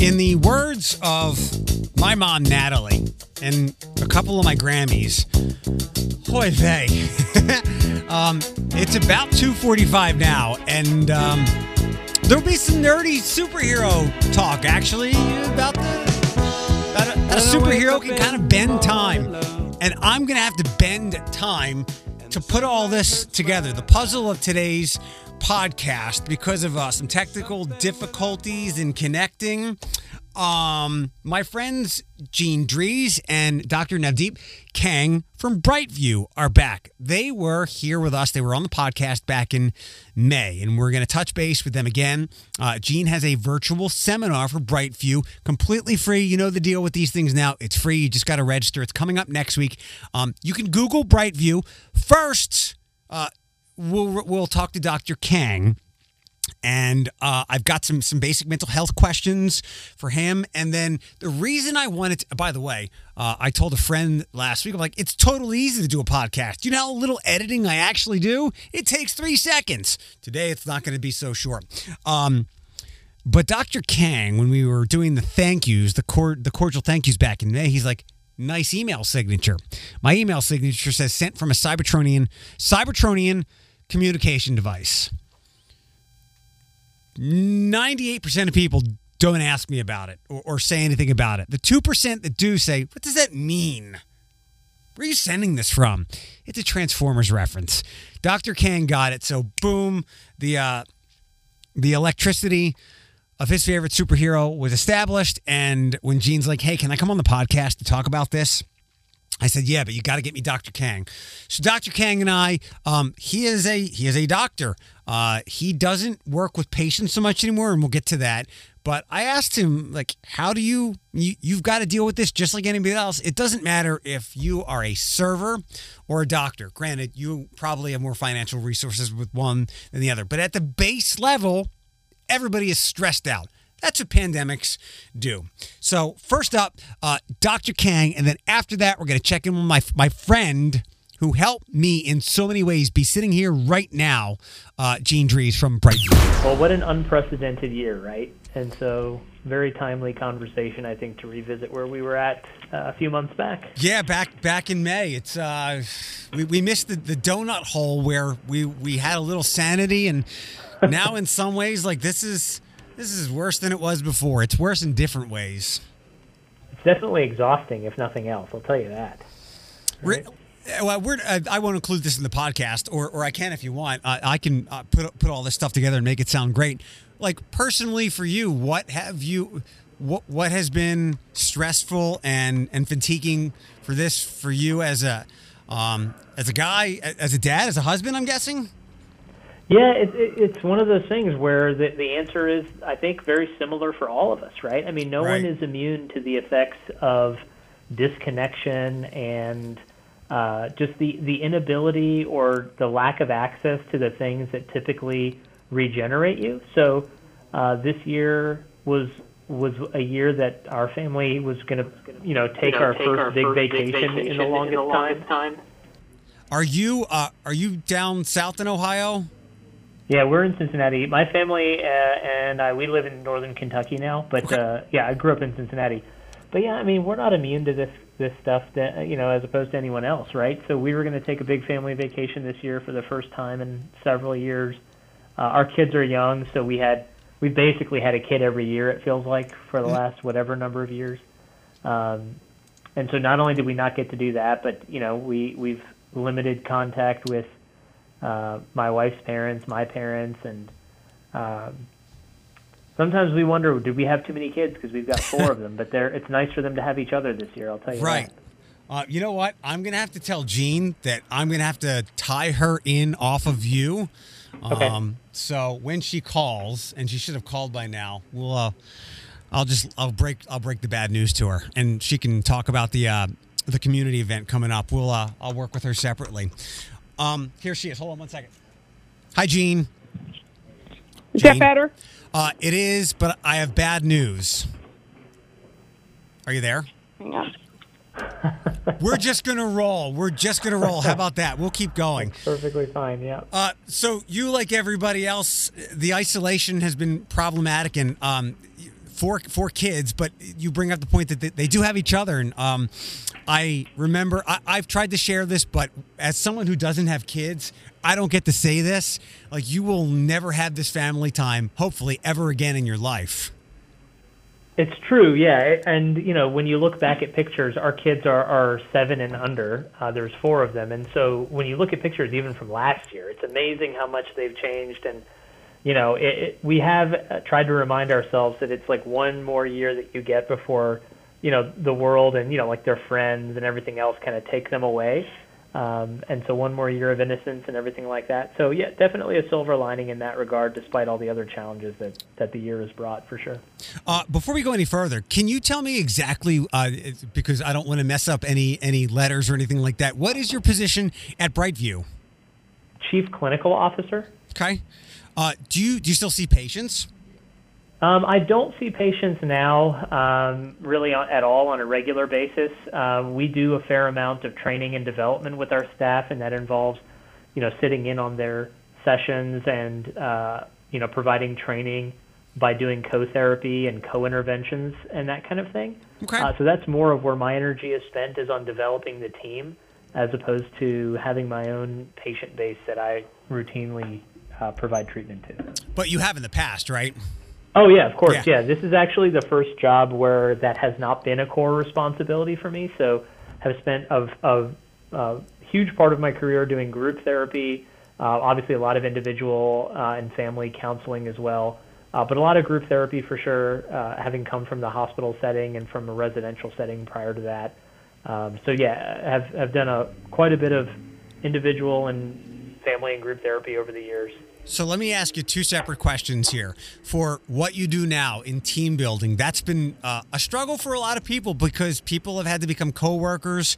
In the words of my mom, Natalie, and a couple of my Grammys, hoy vey. um, it's about 2.45 now, and um, there'll be some nerdy superhero talk, actually, about the about a, a superhero can kind of bend time. And I'm going to have to bend time to put all this together. The puzzle of today's podcast, because of uh, some technical difficulties in connecting, um, my friends Gene Dries and Dr. Navdeep Kang from Brightview are back. They were here with us. They were on the podcast back in May, and we're going to touch base with them again. Uh, Gene has a virtual seminar for Brightview, completely free. You know the deal with these things now. It's free. You just got to register. It's coming up next week. Um, you can Google Brightview. First, uh, we'll, we'll talk to Dr. Kang and uh, I've got some some basic mental health questions for him. And then the reason I wanted, to, by the way, uh, I told a friend last week, I'm like, it's totally easy to do a podcast. You know how little editing I actually do? It takes three seconds. Today, it's not going to be so short. Um, but Dr. Kang, when we were doing the thank yous, the cord, the cordial thank yous back in May, he's like, nice email signature. My email signature says sent from a Cybertronian Cybertronian communication device. 98% of people don't ask me about it or, or, say anything about it. The 2% that do say, What does that mean? Where are you sending this from? It's a Transformers reference. Dr. Kang got it. So, boom, the, uh, the electricity of his favorite superhero was established. And when Gene's like, Hey, can I come on the podcast to talk about this? I said, "Yeah, but you got to get me Dr. Kang." So Dr. Kang and I, um, he is a he is a doctor. Uh, he doesn't work with patients so much anymore, and we'll get to that. But I asked him, like, how do you, you you've got to deal with this just like anybody else. It doesn't matter if you are a server or a doctor. Granted, you probably have more financial resources with one than the other, but at the base level, everybody is stressed out. That's what pandemics do. So first up, uh, Dr. Kang, and then after that, we're going to check in with my my friend who helped me in so many ways be sitting here right now, uh, Gene Dries from Brightview. Well, what an unprecedented year, right? And so, very timely conversation, I think, to revisit where we were at uh, a few months back. Yeah, back back in May. It's uh, we, we missed the, the donut hole where we we had a little sanity, and now in some ways, like this is this is worse than it was before. It's worse in different ways. It's definitely exhausting, if nothing else. I'll tell you that. Right? well, we're, uh, I won't include this in the podcast, or, or I can if you want. Uh, I can uh, put put all this stuff together and make it sound great. Like personally, for you, what have you, what what has been stressful and and fatiguing for this for you as a um, as a guy, as a dad, as a husband? I'm guessing. Yeah, it, it, it's one of those things where the, the answer is, I think, very similar for all of us, right? I mean, no right. one is immune to the effects of disconnection and uh, just the, the inability or the lack of access to the things that typically regenerate you. So uh, this year was was a year that our family was going to, you know, take, you know, our, take first our big, first vacation big vacation in the longest, in the longest time. time. Are you uh, are you down south in Ohio? Yeah, we're in Cincinnati. My family uh, and I we live in northern Kentucky now, but uh, yeah, I grew up in Cincinnati. But yeah, I mean, we're not immune to this this stuff that you know, as opposed to anyone else, right? So we were going to take a big family vacation this year for the first time in several years. Uh, our kids are young, so we had we basically had a kid every year. It feels like for the mm-hmm. last whatever number of years. Um, and so not only did we not get to do that, but you know, we we've limited contact with uh, my wife's parents, my parents, and um, sometimes we wonder, did we have too many kids because we've got four of them? But they're, it's nice for them to have each other this year. I'll tell you. Right. Uh, you know what? I'm gonna have to tell Jean that I'm gonna have to tie her in off of you. Okay. Um, so when she calls, and she should have called by now, we'll. Uh, I'll just I'll break I'll break the bad news to her, and she can talk about the uh, the community event coming up. We'll uh, I'll work with her separately. Um, here she is. Hold on one second. Hi, Jean. Is Jean. that better? Uh, it is, but I have bad news. Are you there? Hang on. We're just gonna roll. We're just gonna roll. How about that? We'll keep going. That's perfectly fine. Yeah. Uh, so you, like everybody else, the isolation has been problematic, and um, four four kids, but you bring up the point that they, they do have each other. And um, I remember I, I've tried to share this, but as someone who doesn't have kids, I don't get to say this. Like you will never have this family time, hopefully, ever again in your life. It's true, yeah. And you know, when you look back at pictures, our kids are, are seven and under. Uh, there's four of them, and so when you look at pictures, even from last year, it's amazing how much they've changed. And you know, it, it, we have uh, tried to remind ourselves that it's like one more year that you get before you know the world and you know like their friends and everything else kind of take them away. Um, and so one more year of innocence and everything like that. So yeah, definitely a silver lining in that regard, despite all the other challenges that, that the year has brought for sure. Uh, before we go any further, can you tell me exactly, uh, because I don't want to mess up any any letters or anything like that. What is your position at Brightview? Chief Clinical Officer. Okay. Uh, do you do you still see patients? Um, I don't see patients now um, really at all on a regular basis. Um, we do a fair amount of training and development with our staff, and that involves, you know, sitting in on their sessions and uh, you know providing training by doing co-therapy and co-interventions and that kind of thing. Okay. Uh, so that's more of where my energy is spent is on developing the team, as opposed to having my own patient base that I routinely uh, provide treatment to. But you have in the past, right? Oh yeah, of course. Yeah. yeah. this is actually the first job where that has not been a core responsibility for me. So, have spent a, a, a huge part of my career doing group therapy. Uh, obviously, a lot of individual uh, and family counseling as well, uh, but a lot of group therapy for sure. Uh, having come from the hospital setting and from a residential setting prior to that, um, so yeah, have have done a quite a bit of individual and family and group therapy over the years. So let me ask you two separate questions here. For what you do now in team building, that's been uh, a struggle for a lot of people because people have had to become co-workers,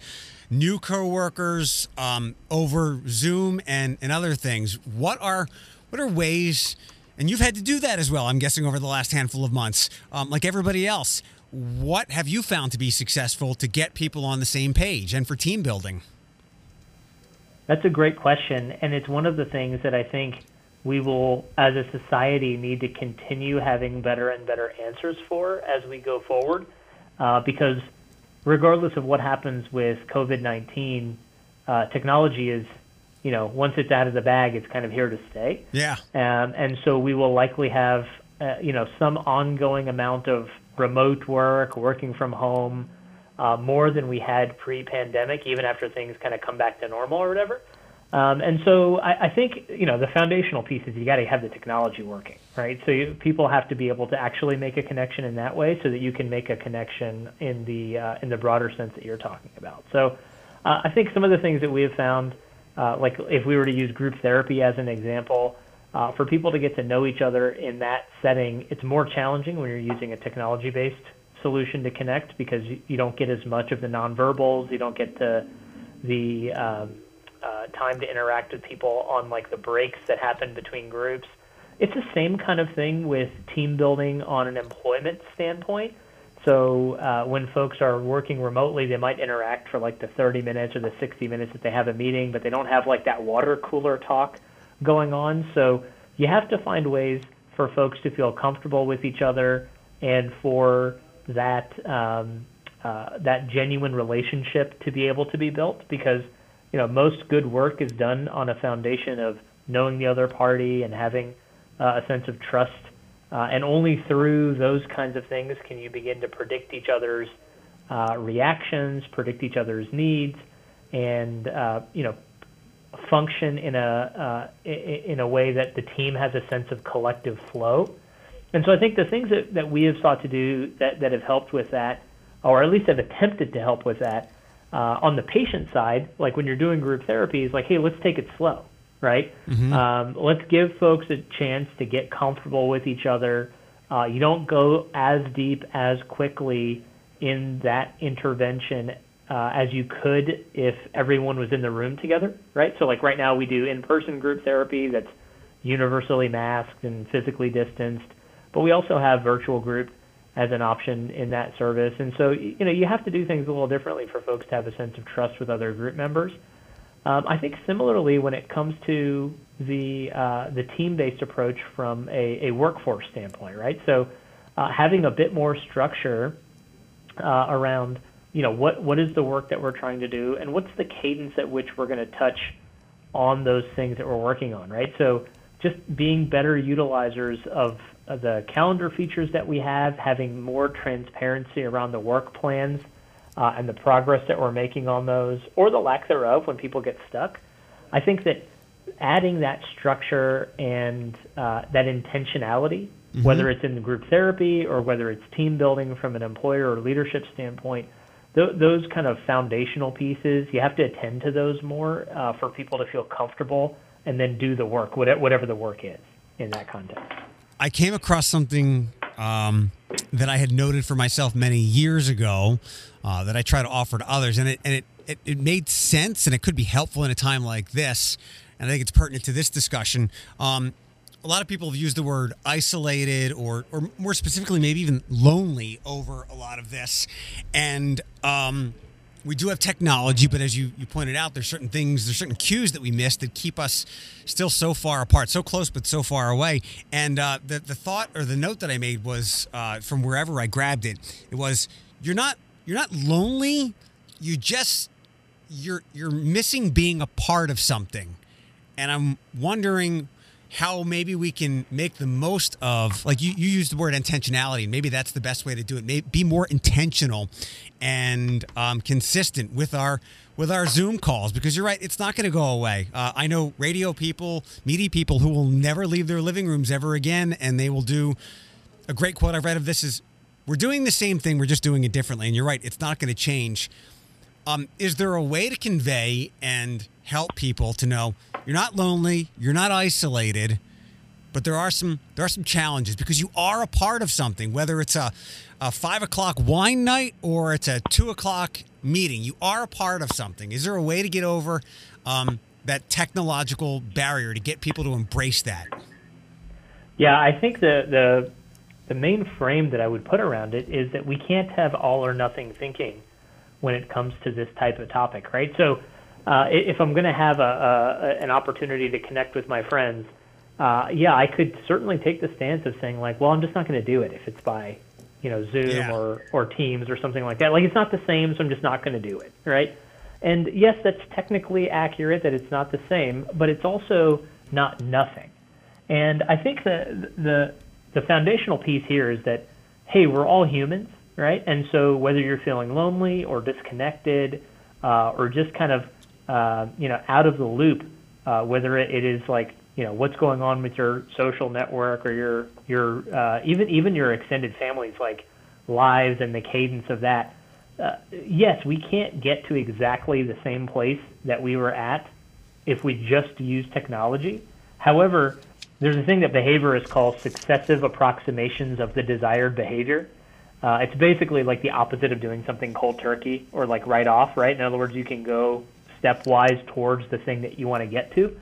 new co-workers um, over Zoom and, and other things. What are what are ways? And you've had to do that as well. I'm guessing over the last handful of months, um, like everybody else. What have you found to be successful to get people on the same page and for team building? That's a great question, and it's one of the things that I think we will, as a society, need to continue having better and better answers for as we go forward. Uh, because regardless of what happens with COVID 19, uh, technology is, you know, once it's out of the bag, it's kind of here to stay. Yeah. Um, and so we will likely have, uh, you know, some ongoing amount of remote work, working from home, uh, more than we had pre pandemic, even after things kind of come back to normal or whatever. Um, and so I, I think you know the foundational piece is you got to have the technology working, right? So you, people have to be able to actually make a connection in that way, so that you can make a connection in the uh, in the broader sense that you're talking about. So uh, I think some of the things that we have found, uh, like if we were to use group therapy as an example, uh, for people to get to know each other in that setting, it's more challenging when you're using a technology-based solution to connect because you, you don't get as much of the nonverbals, you don't get to the um, uh, time to interact with people on like the breaks that happen between groups. It's the same kind of thing with team building on an employment standpoint. So uh, when folks are working remotely, they might interact for like the 30 minutes or the 60 minutes that they have a meeting, but they don't have like that water cooler talk going on. So you have to find ways for folks to feel comfortable with each other and for that um, uh, that genuine relationship to be able to be built because you know, most good work is done on a foundation of knowing the other party and having uh, a sense of trust. Uh, and only through those kinds of things can you begin to predict each other's uh, reactions, predict each other's needs, and uh, you know, function in a uh, in a way that the team has a sense of collective flow. And so I think the things that, that we have sought to do that, that have helped with that, or at least have attempted to help with that, uh, on the patient side, like when you're doing group therapy, is like, hey, let's take it slow, right? Mm-hmm. Um, let's give folks a chance to get comfortable with each other. Uh, you don't go as deep as quickly in that intervention uh, as you could if everyone was in the room together, right? So, like right now, we do in-person group therapy that's universally masked and physically distanced, but we also have virtual group as an option in that service. And so, you know, you have to do things a little differently for folks to have a sense of trust with other group members. Um, I think similarly, when it comes to the uh, the team-based approach from a, a, workforce standpoint, right? So, uh, having a bit more structure uh, around you know what what is the work that we're trying to do and what's the cadence at which we're going to touch on those things that we're working on right so just being better utilizers of, of the calendar features that we have having more transparency around the work plans uh, and the progress that we're making on those or the lack thereof when people get stuck i think that adding that structure and uh, that intentionality mm-hmm. whether it's in group therapy or whether it's team building from an employer or leadership standpoint th- those kind of foundational pieces, you have to attend to those more uh, for people to feel comfortable and then do the work, whatever the work is in that context. I came across something um, that I had noted for myself many years ago uh, that I try to offer to others, and it and it, it, it made sense and it could be helpful in a time like this. And I think it's pertinent to this discussion. Um, a lot of people have used the word isolated or, or more specifically, maybe even lonely over a lot of this. And um, we do have technology, but as you, you pointed out, there's certain things, there's certain cues that we miss that keep us still so far apart, so close, but so far away. And uh, the, the thought or the note that I made was uh, from wherever I grabbed it, it was, you're not, you're not lonely. You just, you're, you're missing being a part of something. And I'm wondering how maybe we can make the most of like you, you used the word intentionality. And maybe that's the best way to do it. Maybe be more intentional and um, consistent with our with our zoom calls because you're right it's not going to go away. Uh, i know radio people media people who will never leave their living rooms ever again and they will do a great quote i've read of this is we're doing the same thing we're just doing it differently. And you're right it's not going to change. Um, is there a way to convey and help people to know you're not lonely, you're not isolated, but there are some there are some challenges because you are a part of something, whether it's a, a five o'clock wine night or it's a two o'clock meeting. You are a part of something. Is there a way to get over um, that technological barrier to get people to embrace that? Yeah, I think the the the main frame that I would put around it is that we can't have all or nothing thinking when it comes to this type of topic, right? So uh, if I'm going to have a, a, an opportunity to connect with my friends, uh, yeah, I could certainly take the stance of saying like, well, I'm just not going to do it if it's by, you know, Zoom yeah. or or Teams or something like that. Like it's not the same, so I'm just not going to do it, right? And yes, that's technically accurate that it's not the same, but it's also not nothing. And I think the the the foundational piece here is that hey, we're all humans, right? And so whether you're feeling lonely or disconnected uh, or just kind of uh, you know, out of the loop, uh, whether it is like, you know, what's going on with your social network or your your uh, even even your extended family's like lives and the cadence of that. Uh, yes, we can't get to exactly the same place that we were at if we just use technology. However, there's a thing that behaviorists call successive approximations of the desired behavior. Uh, it's basically like the opposite of doing something cold turkey or like right off, right? In other words, you can go stepwise towards the thing that you want to get to.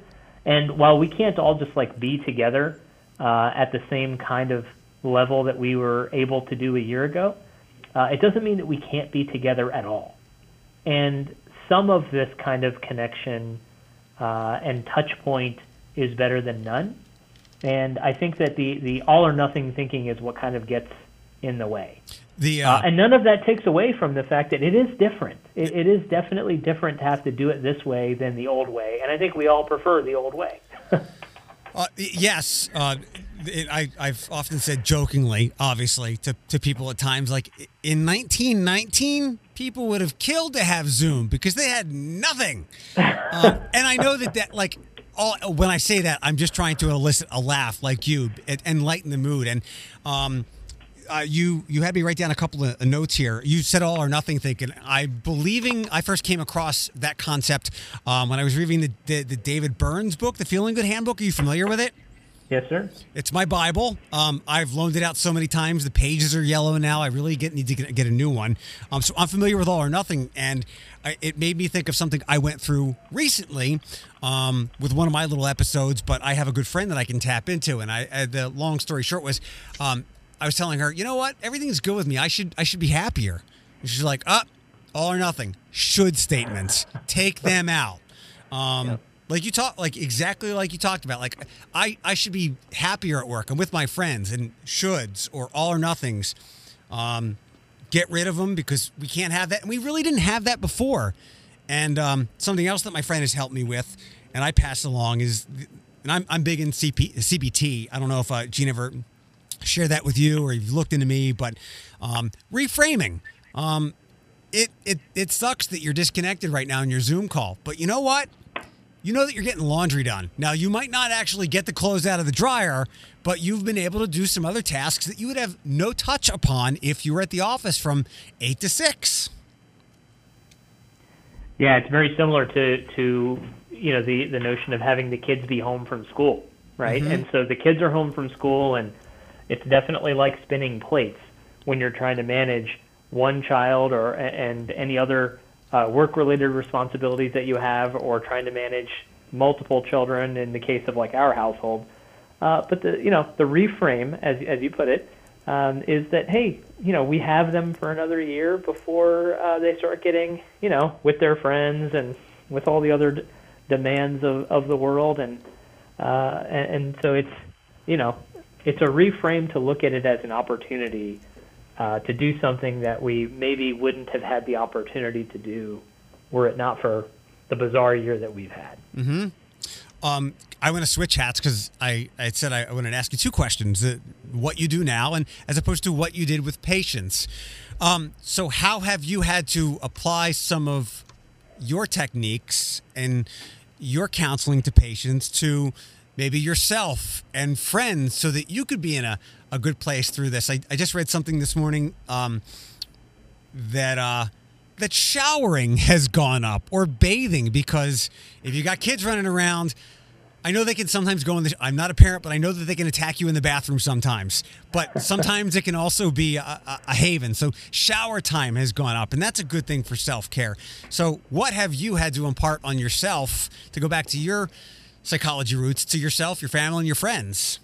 And while we can't all just like be together uh, at the same kind of level that we were able to do a year ago, uh, it doesn't mean that we can't be together at all. And some of this kind of connection uh, and touch point is better than none. And I think that the, the all or nothing thinking is what kind of gets in the way. The, uh, uh, and none of that takes away from the fact that it is different. It, it is definitely different to have to do it this way than the old way, and I think we all prefer the old way. uh, yes, uh, it, I, I've often said jokingly, obviously, to, to people at times, like in 1919, people would have killed to have Zoom because they had nothing. Um, and I know that that like all, when I say that, I'm just trying to elicit a laugh like you and, and lighten the mood. And um, uh, you you had me write down a couple of notes here. You said all or nothing thinking. I believing I first came across that concept um, when I was reading the, the, the David Burns book, the Feeling Good Handbook. Are you familiar with it? Yes, sir. It's my Bible. Um, I've loaned it out so many times. The pages are yellow now. I really get, need to get, a new one. Um, so I'm familiar with all or nothing, and I, it made me think of something I went through recently um, with one of my little episodes. But I have a good friend that I can tap into, and I, I the long story short was um, I was telling her, you know what? Everything's good with me. I should I should be happier. And she's like, up, oh, all or nothing. Should statements. Take them out. Um, Like you talk, like exactly like you talked about. Like I, I should be happier at work. I'm with my friends, and shoulds or all or nothings. Um, get rid of them because we can't have that. And we really didn't have that before. And um, something else that my friend has helped me with, and I pass along is, and I'm, I'm big in CP, CBT. I don't know if uh, Gene ever shared that with you or you've looked into me, but um, reframing. Um, it, it, it sucks that you're disconnected right now in your Zoom call, but you know what? You know that you're getting laundry done. Now, you might not actually get the clothes out of the dryer, but you've been able to do some other tasks that you would have no touch upon if you were at the office from 8 to 6. Yeah, it's very similar to to you know the the notion of having the kids be home from school, right? Mm-hmm. And so the kids are home from school, and it's definitely like spinning plates when you're trying to manage one child or and any other uh, work-related responsibilities that you have, or trying to manage multiple children in the case of like our household. Uh, but the you know the reframe, as as you put it, um, is that hey, you know we have them for another year before uh, they start getting you know with their friends and with all the other d- demands of, of the world, and, uh, and and so it's you know it's a reframe to look at it as an opportunity uh, to do something that we maybe wouldn't have had the opportunity to do were it not for the bizarre year that we've had. Um, I want to switch hats because I, I said I, I wanted to ask you two questions: uh, what you do now, and as opposed to what you did with patients. Um, so, how have you had to apply some of your techniques and your counseling to patients to maybe yourself and friends, so that you could be in a, a good place through this? I, I just read something this morning. Um, that uh that showering has gone up or bathing because if you got kids running around I know they can sometimes go in the I'm not a parent but I know that they can attack you in the bathroom sometimes but sometimes it can also be a, a, a haven so shower time has gone up and that's a good thing for self-care so what have you had to impart on yourself to go back to your psychology roots to yourself your family and your friends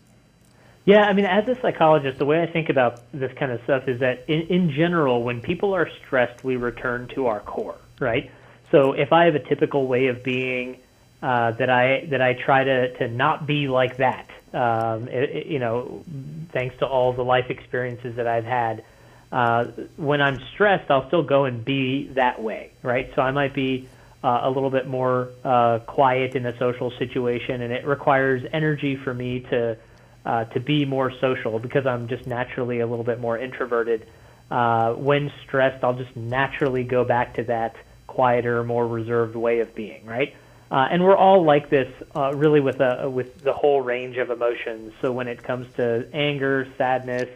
Yeah, I mean, as a psychologist, the way I think about this kind of stuff is that in, in general, when people are stressed, we return to our core, right? So if I have a typical way of being uh, that I that I try to to not be like that, um, it, it- you know, thanks to all the life experiences that I've had. Uh, when I'm stressed, I'll still go and be that way, right? So I might be uh, a little bit more uh, quiet in a social situation, and it requires energy for me to uh, to be more social because I'm just naturally a little bit more introverted. Uh, when stressed, I'll just naturally go back to that quieter, more reserved way of being, right? Uh, and we're all like this, uh, really, with a, with the whole range of emotions. So when it comes to anger, sadness,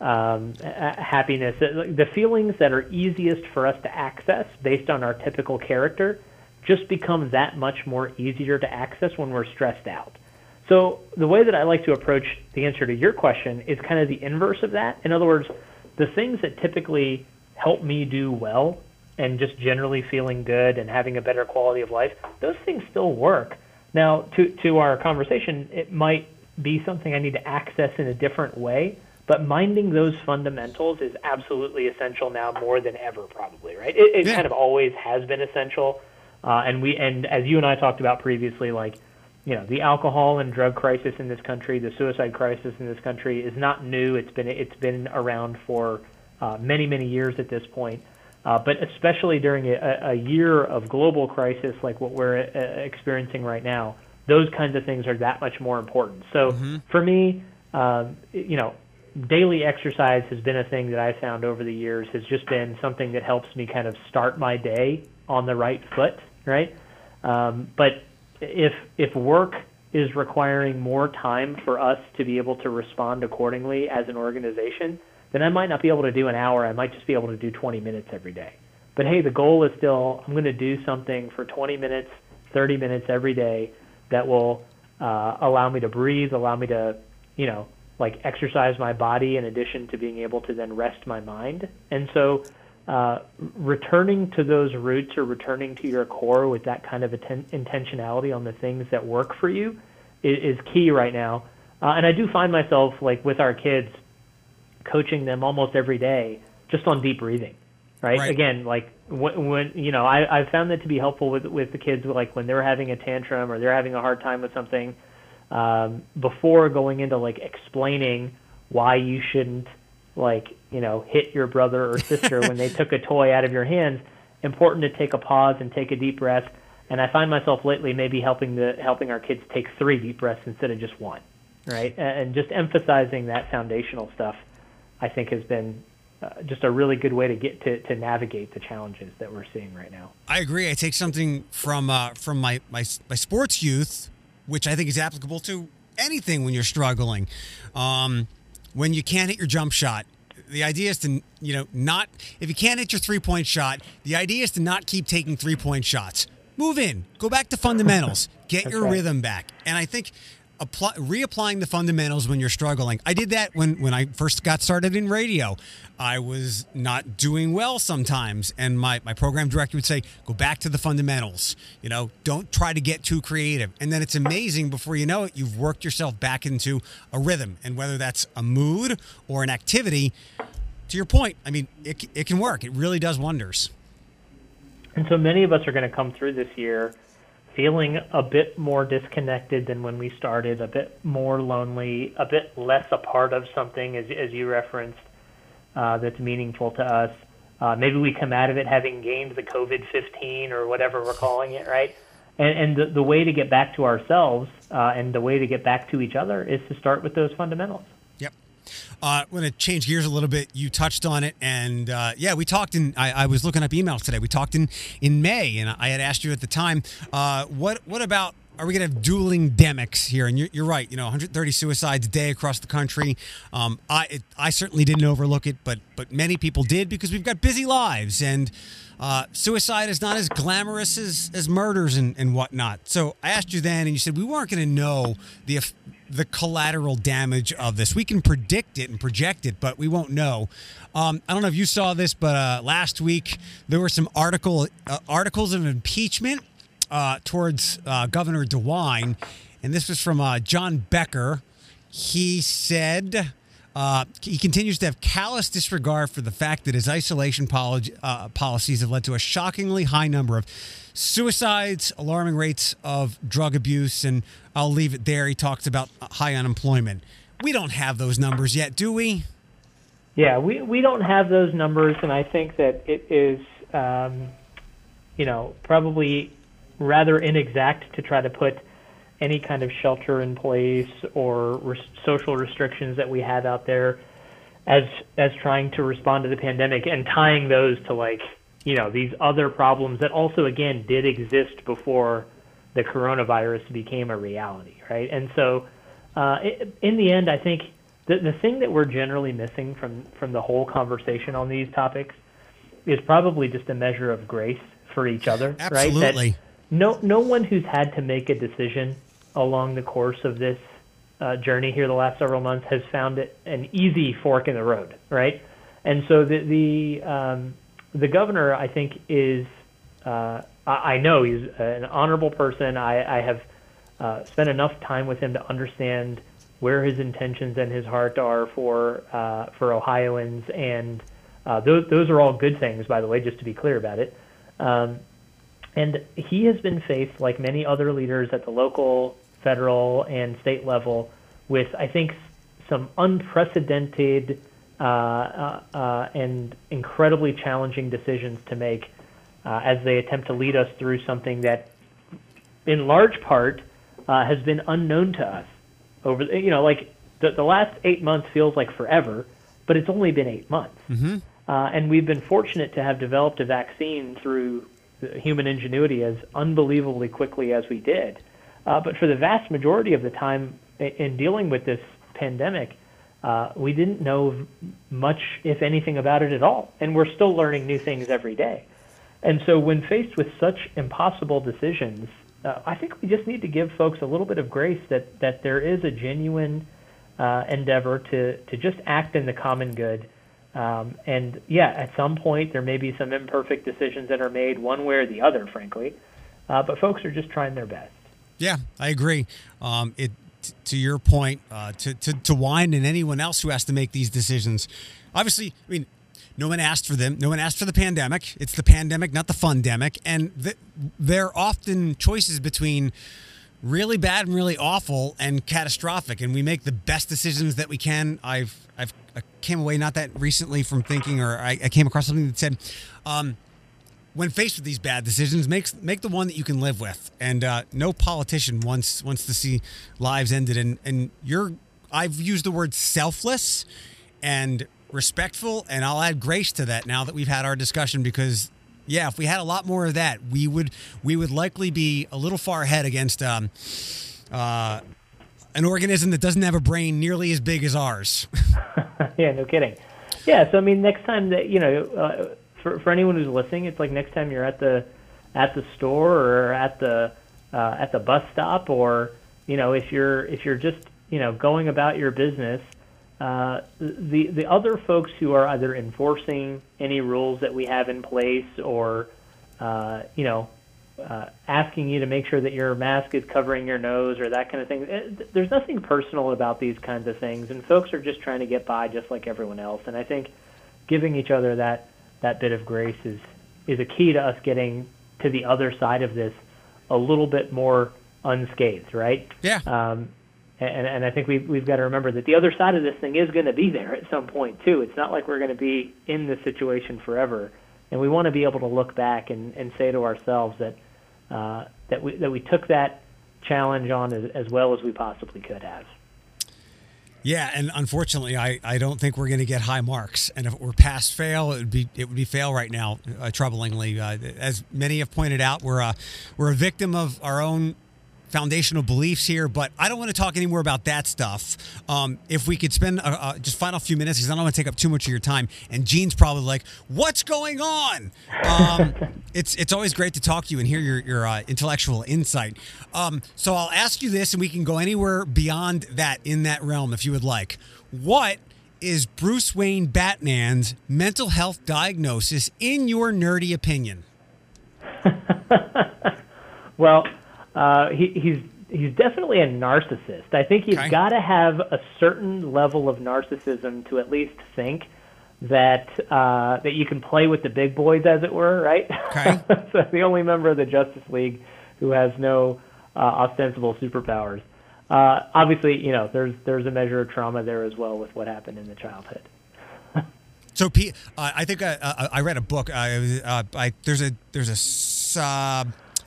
um, happiness, the feelings that are easiest for us to access based on our typical character just become that much more easier to access when we're stressed out. So the way that I like to approach the answer to your question is kind of the inverse of that. In other words, the things that typically help me do well and just generally feeling good and having a better quality of life, those things still work. Now, to to our conversation, it might be something I need to access in a different way, but minding those fundamentals is absolutely essential now more than ever, probably. Right? It, it Yeah. kind of always has been essential, uh, and we and as you and I talked about previously, like you know, the alcohol and drug crisis in this country, the suicide crisis in this country is not new. It's been it's been around for uh, many many years at this point. Uh, but especially during a, a year of global crisis like what we're uh, experiencing right now, those kinds of things are that much more important. So for me, um, you know, daily exercise has been a thing that I found over the years has just been something that helps me kind of start my day on the right foot, right? Um, but if if work is requiring more time for us to be able to respond accordingly as an organization, then I might not be able to do an hour. I might just be able to do 20 minutes every day. But hey, the goal is still I'm going to do something for 20 minutes, 30 minutes every day that will uh, allow me to breathe, allow me to, you know, like exercise my body in addition to being able to then rest my mind. And so uh, returning to those roots or returning to your core with that kind of atten- intentionality on the things that work for you is, is key right now. Uh, and I do find myself like with our kids, coaching them almost every day just on deep breathing, right? Right. Again, like when, when you know, I I found that to be helpful with with the kids, like when they're having a tantrum or they're having a hard time with something, um, before going into like explaining why you shouldn't like you know hit your brother or sister when they took a toy out of your hands. Important to take a pause and take a deep breath. And I find myself lately maybe helping the helping our kids take three deep breaths instead of just one, right? And just emphasizing that foundational stuff, I think has been uh, just a really good way to get to, to navigate the challenges that we're seeing right now. I agree. I take something from uh, from my, my my sports youth, which I think is applicable to anything when you're struggling. Um, when you can't hit your jump shot, the idea is to you know not if you can't hit your three point shot, the idea is to not keep taking three point shots. Move in, go back to fundamentals, get your right. rhythm back, and I think. Apply, reapplying the fundamentals when you're struggling. I did that when when I first got started in radio. I was not doing well sometimes, and my my program director would say, "Go back to the fundamentals. You know, don't try to get too creative." And then it's amazing before you know it, you've worked yourself back into a rhythm, and whether that's a mood or an activity. To your point, I mean, it it can work. It really does wonders. And so many of us are going to come through this year feeling a bit more disconnected than when we started, a bit more lonely, a bit less a part of something, as, as you referenced, uh, that's meaningful to us. Uh, maybe we come out of it having gained the COVID 15 or whatever we're calling it, right? And, and the, the way to get back to ourselves uh, and the way to get back to each other is to start with those fundamentals. Uh, I'm going to change gears a little bit. You touched on it, and uh, yeah, we talked in. I, I, was looking up emails today. We talked in in May, and I had asked you at the time, uh, what what about? Are we going to have dueling demics here? And you're, you're, right. You know, 130 suicides a day across the country. Um, I it, I certainly didn't overlook it, but but many people did because we've got busy lives and. Uh, suicide is not as glamorous as, as murders and, and whatnot. So I asked you then, and you said we weren't going to know the the collateral damage of this. We can predict it and project it, but we won't know. Um, I don't know if you saw this, but uh, last week there were some article uh, articles of impeachment uh, towards uh, Governor DeWine, and this was from uh, John Becker. He said. Uh, he continues to have callous disregard for the fact that his isolation uh, policies have led to a shockingly high number of suicides, alarming rates of drug abuse, and I'll leave it there. He talks about high unemployment. We don't have those numbers yet, do we? Yeah, we, we don't have those numbers, and I think that it is, um, you know, probably rather inexact to try to put any kind of shelter in place or res- social restrictions that we have out there as as trying to respond to the pandemic and tying those to like you know these other problems that also again did exist before the coronavirus became a reality right and so uh, in the end i think the, the thing that we're generally missing from from the whole conversation on these topics is probably just a measure of grace for each other Absolutely. right that no no one who's had to make a decision along the course of this uh, journey here the last several months has found it an easy fork in the road, right? And so the the um, the governor, I think, is uh, I, know he's an honorable person. I, I have uh, spent enough time with him to understand where his intentions and his heart are for uh, for Ohioans, and uh, those those are all good things, by the way. Just to be clear about it. Um, and he has been faced, like many other leaders at the local, federal, and state level, with, I think, some unprecedented uh, uh, uh, and incredibly challenging decisions to make uh, as they attempt to lead us through something that, in large part, uh, has been unknown to us. Over, you know, like the, the last eight months feels like forever, but it's only been eight months. Mm-hmm. Uh, and we've been fortunate to have developed a vaccine through human ingenuity as unbelievably quickly as we did. Uh, but for the vast majority of the time in dealing with this pandemic, uh, we didn't know much, if anything, about it at all. And we're still learning new things every day. And so, when faced with such impossible decisions, uh, I think we just need to give folks a little bit of grace that, that there is a genuine uh, endeavor to, to just act in the common good. Um, and yeah, at some point there may be some imperfect decisions that are made one way or the other, frankly. Uh, but folks are just trying their best. Yeah, I agree. Um, it t- to your point, uh, to, to to DeWine and anyone else who has to make these decisions. Obviously, I mean, No one asked for them. No one asked for the pandemic. It's the pandemic, not the fundemic. And th- they're often choices between really bad and really awful and catastrophic. And we make the best decisions that we can. I've I've I came away not that recently from thinking, or I, I came across something that said. Um, when faced with these bad decisions, make make the one that you can live with. And uh, no politician wants wants to see lives ended. And and you're I've used the word selfless and respectful, and I'll add grace to that now that we've had our discussion because yeah, if we had a lot more of that, we would we would likely be a little far ahead against um, uh, an organism that doesn't have a brain nearly as big as ours. yeah, no kidding. Yeah, so I mean, next time that you know. Uh, for for anyone who's listening, it's like next time you're at the at the store or at the uh, at the bus stop, or you know if you're if you're just you know going about your business, uh, the the other folks who are either enforcing any rules that we have in place or uh, you know uh, asking you to make sure that your mask is covering your nose or that kind of thing. It, eh, there's nothing personal about these kinds of things, and folks are just trying to get by just like everyone else. And I think giving each other that that bit of grace is is a key to us getting to the other side of this a little bit more unscathed, right? Yeah. Um, and, and I think we've, we've got to remember that the other side of this thing is going to be there at some point, too. It's not like we're going to be in this situation forever. And we want to be able to look back and, and say to ourselves that, uh, that, we, that we took that challenge on as, as well as we possibly could have. Yeah, and unfortunately, I, I don't think we're going to get high marks. And if it were pass fail, it would be it would be fail right now. Uh, troublingly, uh, as many have pointed out, we're a, we're a victim of our own foundational beliefs here, but I don't want to talk anymore about that stuff. Um, if we could spend uh, uh, just final few minutes, because I don't want to take up too much of your time. And Gene's probably like, "What's going on?" Um, it's it's always great to talk to you and hear your your uh, intellectual insight. Um, so I'll ask you this, and we can go anywhere beyond that in that realm if you would like. What is Bruce Wayne Batman's mental health diagnosis in your nerdy opinion? well, uh, he, he's he's definitely a narcissist. I think he's okay. got to have a certain level of narcissism to at least think that uh, that you can play with the big boys, as it were, right? Okay. so the only member of the Justice League who has no uh, ostensible superpowers. Uh, obviously, you know, there's there's a measure of trauma there as well with what happened in the childhood. so, Pete, uh, I think I, uh, uh, I, read a book. I, there's a there's a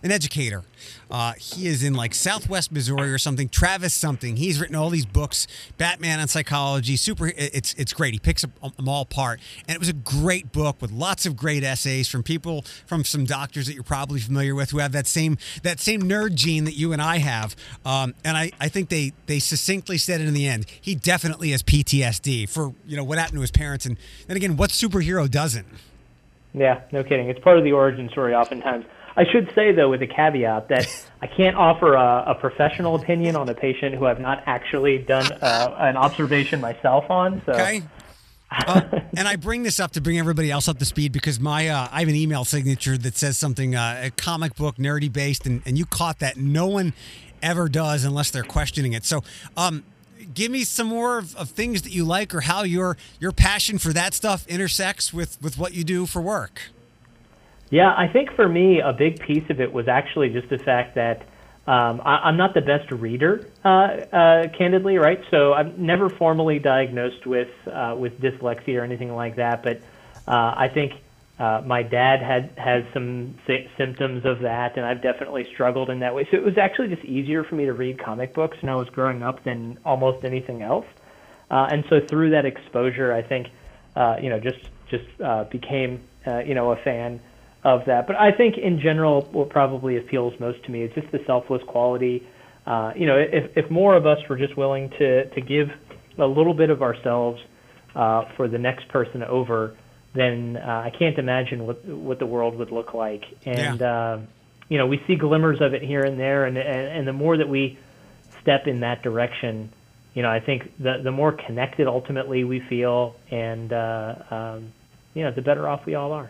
an educator. Uh, he is in like Southwest Missouri or something. Travis something. He's written all these books, Batman on psychology. Super. It's it's great. He picks them all apart, and it was a great book with lots of great essays from people from some doctors that you're probably familiar with who have that same that same nerd gene that you and I have. Um, and I, I think they they succinctly said it in the end. He definitely has PTSD for you know what happened to his parents, and then again, what superhero doesn't? Yeah, no kidding. It's part of the origin story, oftentimes. I should say, though, with a caveat that I can't offer a, a, professional opinion on a patient who I've not actually done uh, an observation myself on. So. Okay. Uh, and I bring this up to bring everybody else up to speed because my uh, I have an email signature that says something uh, a comic book nerdy based, and, and you caught that. No one ever does unless they're questioning it. So, um, give me some more of, of, things that you like or how your your passion for that stuff intersects with with what you do for work. Yeah, I think for me, a big piece of it was actually just the fact that um, I, am not the best reader, uh, uh, candidly, right? So I'm never formally diagnosed with uh, with dyslexia or anything like that. But uh, I think uh, my dad had has some sy- symptoms of that, and I've definitely struggled in that way. So it was actually just easier for me to read comic books when I was growing up than almost anything else. Uh, and so through that exposure, I think you know just just became you know a fan of that. But I think in general, what probably appeals most to me is just the selfless quality. Uh, you know, if, if more of us were just willing to, to give a little bit of ourselves uh, for the next person over, then uh, I can't imagine what what the world would look like. And yeah. uh, you know, we see glimmers of it here and there, and, and and the more that we step in that direction, you know, I think the the more connected ultimately we feel, and uh, um, you know, the better off we all are.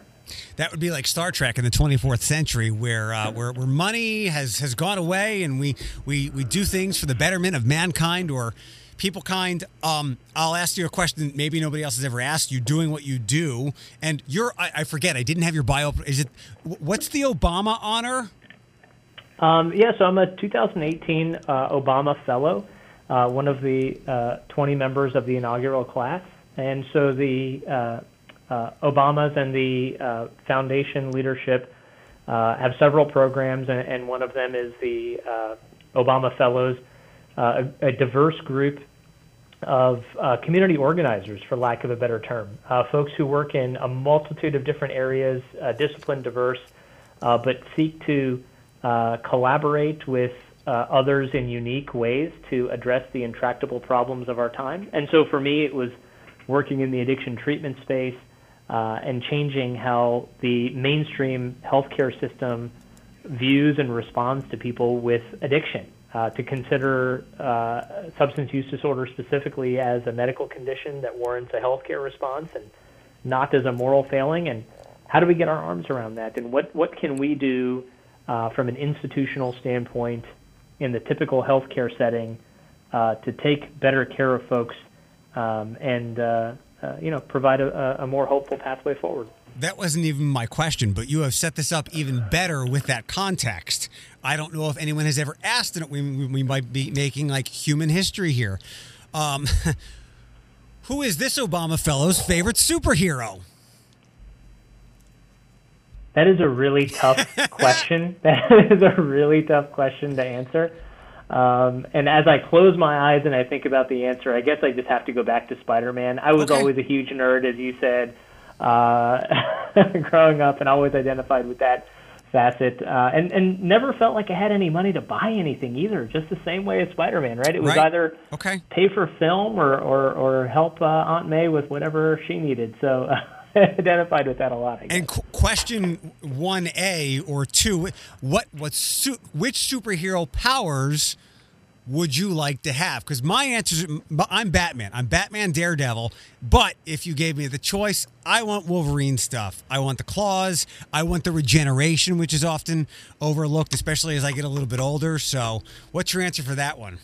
That would be like Star Trek in the 24th century, where uh, where, where money has, has gone away, and we, we we do things for the betterment of mankind, or people kind. Um, I'll ask you a question maybe nobody else has ever asked you. Doing what you do, and you're I, I forget. I didn't have your bio. Is it what's the Obama honor? Um, yeah, so I'm a 2018 uh, Obama Fellow, uh, one of the uh, 20 members of the inaugural class. And so the uh, Uh, Obamas and the uh, foundation leadership uh, have several programs, and, and, one of them is the uh, Obama Fellows, a, a, diverse group of community organizers, for lack of a better term, folks who work in a multitude of different areas, discipline diverse, but seek to uh, collaborate with uh, others in unique ways to address the intractable problems of our time. And so for me, it was working in the addiction treatment space uh, and changing how the mainstream healthcare system views and responds to people with addiction. Uh, to consider uh, substance use disorder specifically as a medical condition that warrants a healthcare response and not as a moral failing. And how do we get our arms around that? And what, what can we do uh, from an institutional standpoint in the typical healthcare setting uh, to take better care of folks um, and uh, you know provide a, a, more hopeful pathway forward. That wasn't even my question, but you have set this up even better with that context. I don't know if anyone has ever asked it. We, we might be making like human history here. Um, who is this Obama fellow's favorite superhero? That is a really tough question. That is a really tough question to answer. Um, and as I close my eyes and I think about the answer, I guess I just have to go back to Spider-Man. I was okay. always a huge nerd, as you said, uh, growing up, and always identified with that facet, uh, and and never felt like I had any money to buy anything either. Just the same way as Spider-Man, right? It was right. either okay. pay for film or or, or help uh, Aunt May with whatever she needed. So. identified with that a lot. And qu- question one A or two: What what su- which superhero powers would you like to have? Because my answer is I'm Batman. I'm Batman Daredevil. But if you gave me the choice, I want Wolverine stuff. I want the claws. I want the regeneration, which is often overlooked, especially as I get a little bit older. So, what's your answer for that one?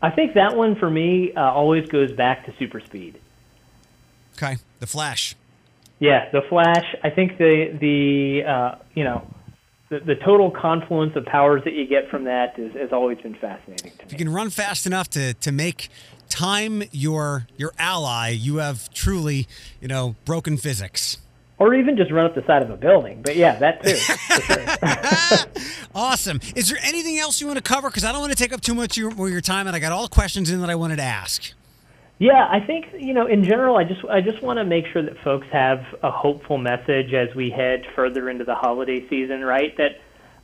I think that one for me uh, always goes back to super speed. Okay, the Flash. Yeah, the Flash. I think the the uh, you know the, the total confluence of powers that you get from that is, has always been fascinating to me. If you can run fast enough to to make time your your ally, you have truly you know broken physics. Or even just run up the side of a building. But yeah, that too. awesome. Is there anything else you want to cover? Because I don't want to take up too much of your, your time, and I got all the questions in that I wanted to ask. Yeah, I think you know in general, I just I just want to make sure that folks have a hopeful message as we head further into the holiday season. Right, that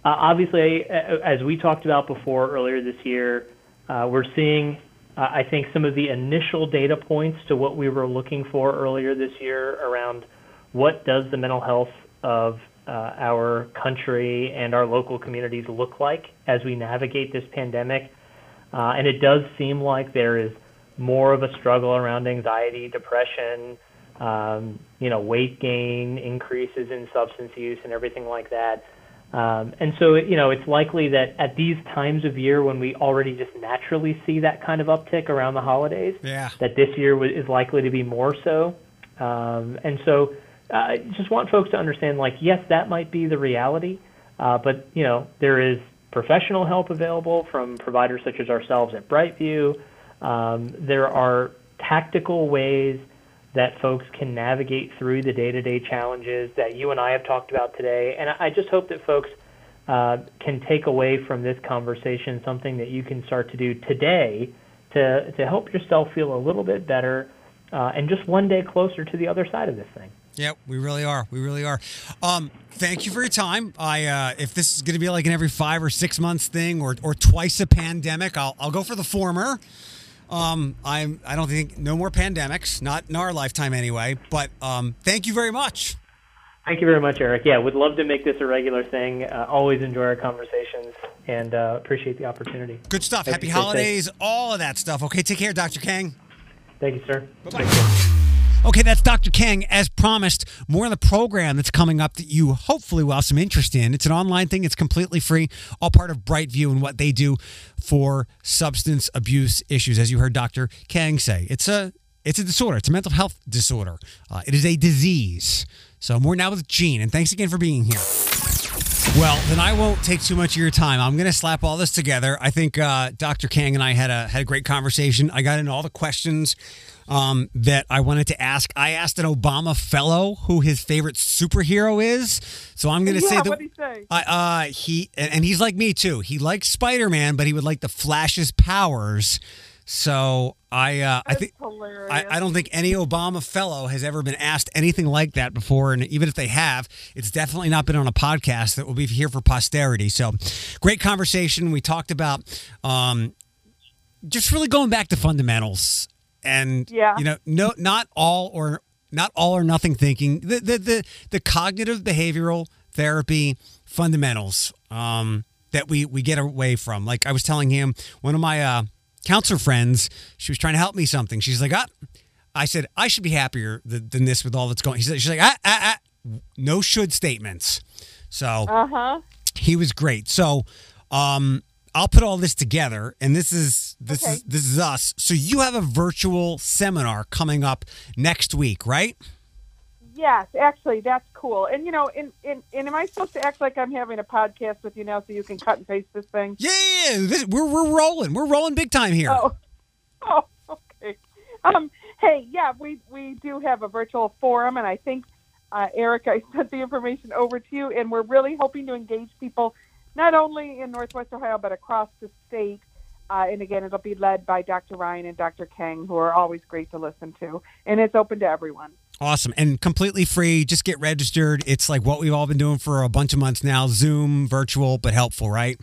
uh, obviously, as we talked about before earlier this year, uh, we're seeing uh, I think some of the initial data points to what we were looking for earlier this year around what does the mental health of uh, our country and our local communities look like as we navigate this pandemic, uh, and it does seem like there is more of a struggle around anxiety, depression, um, you know, weight gain, increases in substance use, and everything like that. Um, and so, you know, it's likely that at these times of year when we already just naturally see that kind of uptick around the holidays, yeah. that this year is likely to be more so. Um, and so, uh, I just want folks to understand, like, yes, that might be the reality, uh, but you know, there is professional help available from providers such as ourselves at Brightview. Um, there are tactical ways that folks can navigate through the day-to-day challenges that you and I have talked about today. And I just hope that folks uh, can take away from this conversation something that you can start to do today to to help yourself feel a little bit better uh, and just one day closer to the other side of this thing. Yep, we really are. We really are. Um, thank you for your time. I uh, if this is going to be like an every five or six months thing, or or twice a pandemic, I'll I'll go for the former. Um, I'm. I don't think no more pandemics, not in our lifetime anyway. But um, thank you very much. Thank you very much, Eric. Yeah, would love to make this a regular thing. Uh, always enjoy our conversations and uh, appreciate the opportunity. Good stuff. Happy holidays, all of that stuff. Okay, take care, Dr. Kang. Thank you, sir. Bye bye. Okay, that's Dr. Kang. As promised, more on the program that's coming up that you hopefully will have some interest in. It's an online thing, it's completely free, all part of Brightview and what they do for substance abuse issues. As you heard Dr. Kang say, it's a it's a disorder. It's a mental health disorder. Uh, it is a disease. So more now with Gene, and thanks again for being here. Well, then I won't take too much of your time. I'm going to slap all this together. I think uh, Dr. Kang and I had a had a great conversation. I got into all the questions um, that I wanted to ask. I asked an Obama fellow who his favorite superhero is. So I'm going to yeah, say that say? I, uh, he and and he's like me too. He likes Spider Man, but he would like the Flash's powers. So I uh, I think. I, I don't think any Obama fellow has ever been asked anything like that before. And even if they have, it's definitely not been on a podcast that will be here for posterity. So great conversation. We talked about um, just really going back to fundamentals and, Yeah. you know, no, not all or not all or nothing thinking, the, the, the, the cognitive behavioral therapy fundamentals um, that we, we get away from. Like I was telling him, one of my uh, counselor friends, she was trying to help me something. She's like, ah, I said, I should be happier th- than this with all that's going. She said, she's like, ah, ah, ah, no should statements. So Uh huh. he was great. So um, I'll put all this together, and this is this is this is us. So you have a virtual seminar coming up next week, right? Yes, actually, that's cool. And you know, and, and and am I supposed to act like I'm having a podcast with you now, so you can cut and paste this thing? Yeah, this, we're we're rolling. We're rolling big time here. Oh, oh, okay. Um, hey, yeah, we we do have a virtual forum, and I think uh, Eric, I sent the information over to you, and we're really hoping to engage people not only in Northwest Ohio but across the state. Uh, and again, it'll be led by Dr. Ryan and Dr. Kang, who are always great to listen to, and it's open to everyone. Awesome and completely free. Just get registered. It's like what we've all been doing for a bunch of months now. Zoom, virtual, but helpful, right?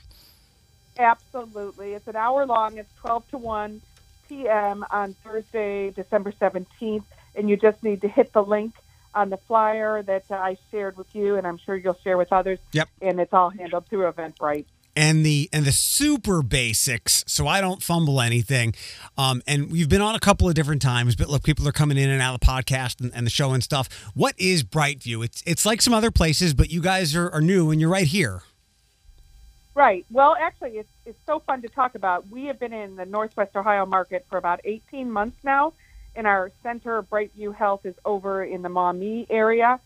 Absolutely. It's an hour long. It's 12 to 1 p.m. on Thursday, December 17th. And you just need to hit the link on the flyer that I shared with you, and I'm sure you'll share with others. Yep. And it's all handled through Eventbrite. And the and the super basics so i don't fumble anything. Um and we've been on a couple of different times but look people are coming in and out of the podcast and, and the show and stuff. What is brightview? It's it's like some other places but you guys are, are new and you're right here. Right. Well, actually, it's, it's so fun to talk about. We have been in the Northwest Ohio market for about 18 months now, and our center, Brightview Health, is over in the Maumee area,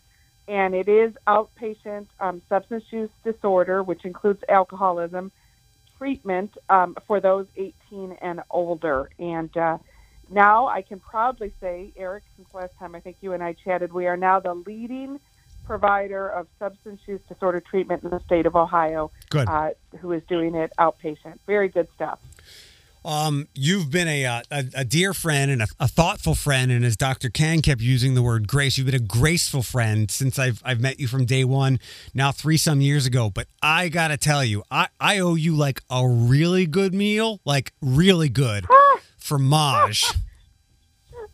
and it is outpatient um, substance use disorder, which includes alcoholism treatment um, for those 18 and older. And uh, now I can proudly say, Eric, since last time I think you and I chatted, we are now the leading provider of substance use disorder treatment in the state of Ohio Good. uh, who is doing it outpatient. Very good stuff. Um you've been a uh, a, a dear friend and a, a thoughtful friend and as dr Kang kept using the word grace you've been a graceful friend since i've i've met you from day one now three some years ago but i gotta tell you i i owe you like a really good meal like really good for maj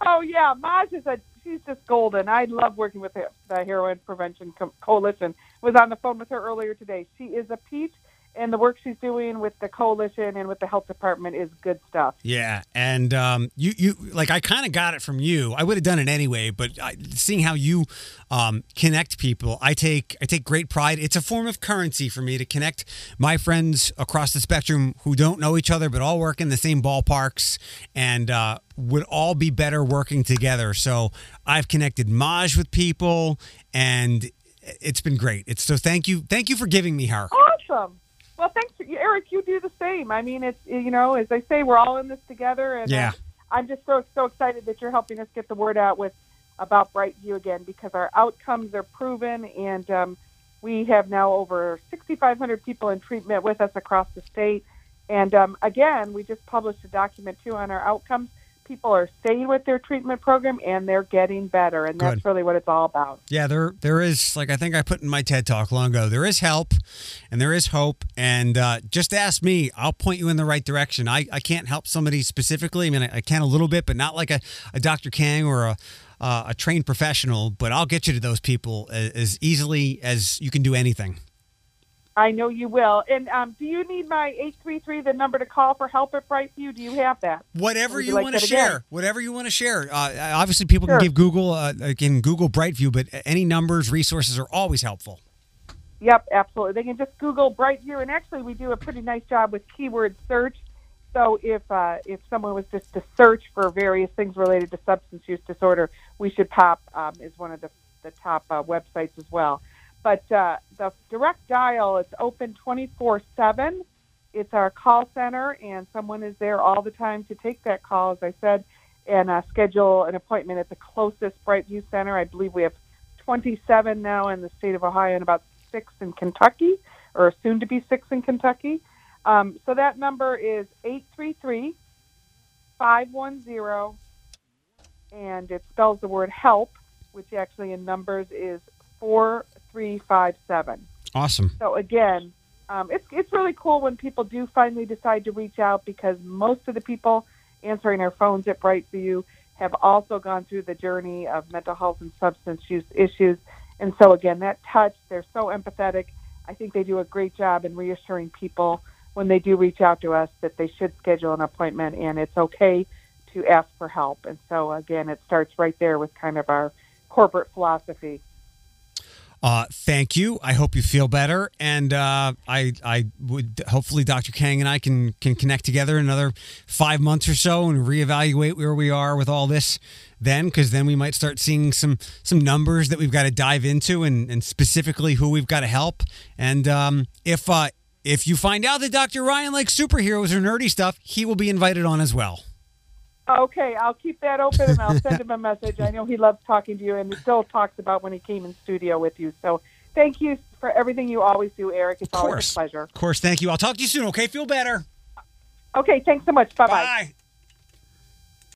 Oh yeah, Maj is a she's just golden. I love working with the, the Heroin Prevention Co- Coalition. Was on the phone with her earlier today. She is a peach, and the work she's doing with the coalition and with the health department is good stuff. Yeah, and um, you you like I kind of got it from you. I would have done it anyway, but I, seeing how you um, connect people, I take I take great pride. It's a form of currency for me to connect my friends across the spectrum who don't know each other but all work in the same ballparks and uh, would all be better working together. So I've connected Maj with people, and it's been great. It's so thank you thank you for giving me her. Awesome. Well, thanks, Eric. You do the same. I mean, it's you know, as I say, we're all in this together, and Yeah. I'm just so so excited that you're helping us get the word out with about Brightview again because our outcomes are proven, and um, we have now over 6,500 people in treatment with us across the state. And um, again, we just published a document too on our outcomes. People are staying with their treatment program and they're getting better, and that's really what it's all about. Yeah, there there is like I think I put in my TED talk long ago. There is help, and there is hope. And uh, just ask me, I'll point you in the right direction. I, I can't help somebody specifically. I mean, I, I can a little bit, but not like a, a Dr. Kang or a uh, a trained professional. But I'll get you to those people as, as easily as you can do anything. I know you will. And um, do you need my 833, the number to call for help at Brightview? Do you have that? Whatever you you like want to that again? share, whatever you want to share. Uh, obviously, people Sure. can give Google, uh, can Google Brightview, but any numbers, resources are always helpful. Yep, absolutely. They can just Google Brightview, and actually, we do a pretty nice job with keyword search. So if uh, if someone was just to search for various things related to substance use disorder, we should pop um, is one of the the top uh, websites as well. But uh, the direct dial is open 24 seven. It's our call center, and someone is there all the time to take that call, as I said, and uh, schedule an appointment at the closest Brightview Center. I believe we have 27 now in the state of Ohio and about six in Kentucky, or soon to be six in Kentucky. Um, so that number is 833 510, and it spells the word help, which actually in numbers is 4357. Awesome. So again, um, it's it's really cool when people do finally decide to reach out because most of the people answering our phones at Brightview have also gone through the journey of mental health and substance use issues. And so again, that touch, they're so empathetic. I think they do a great job in reassuring people when they do reach out to us that they should schedule an appointment and it's okay to ask for help. And so again, it starts right there with kind of our corporate philosophy. Uh, thank you. I hope you feel better, and uh, I I would hopefully Dr. Kang and I can can connect together in another five months or so and reevaluate where we are with all this. Then, because then we might start seeing some some numbers that we've got to dive into, and, and specifically who we've got to help. And um, if uh, if you find out that Dr. Ryan likes superheroes or nerdy stuff, he will be invited on as well. Okay, I'll keep that open and I'll send him a message. I know he loves talking to you and he still talks about when he came in studio with you. So thank you for everything you always do, Eric. It's Of always a pleasure. Of course. Thank you. I'll talk to you soon. Okay. Feel better. Okay, thanks so much. Bye bye. Bye.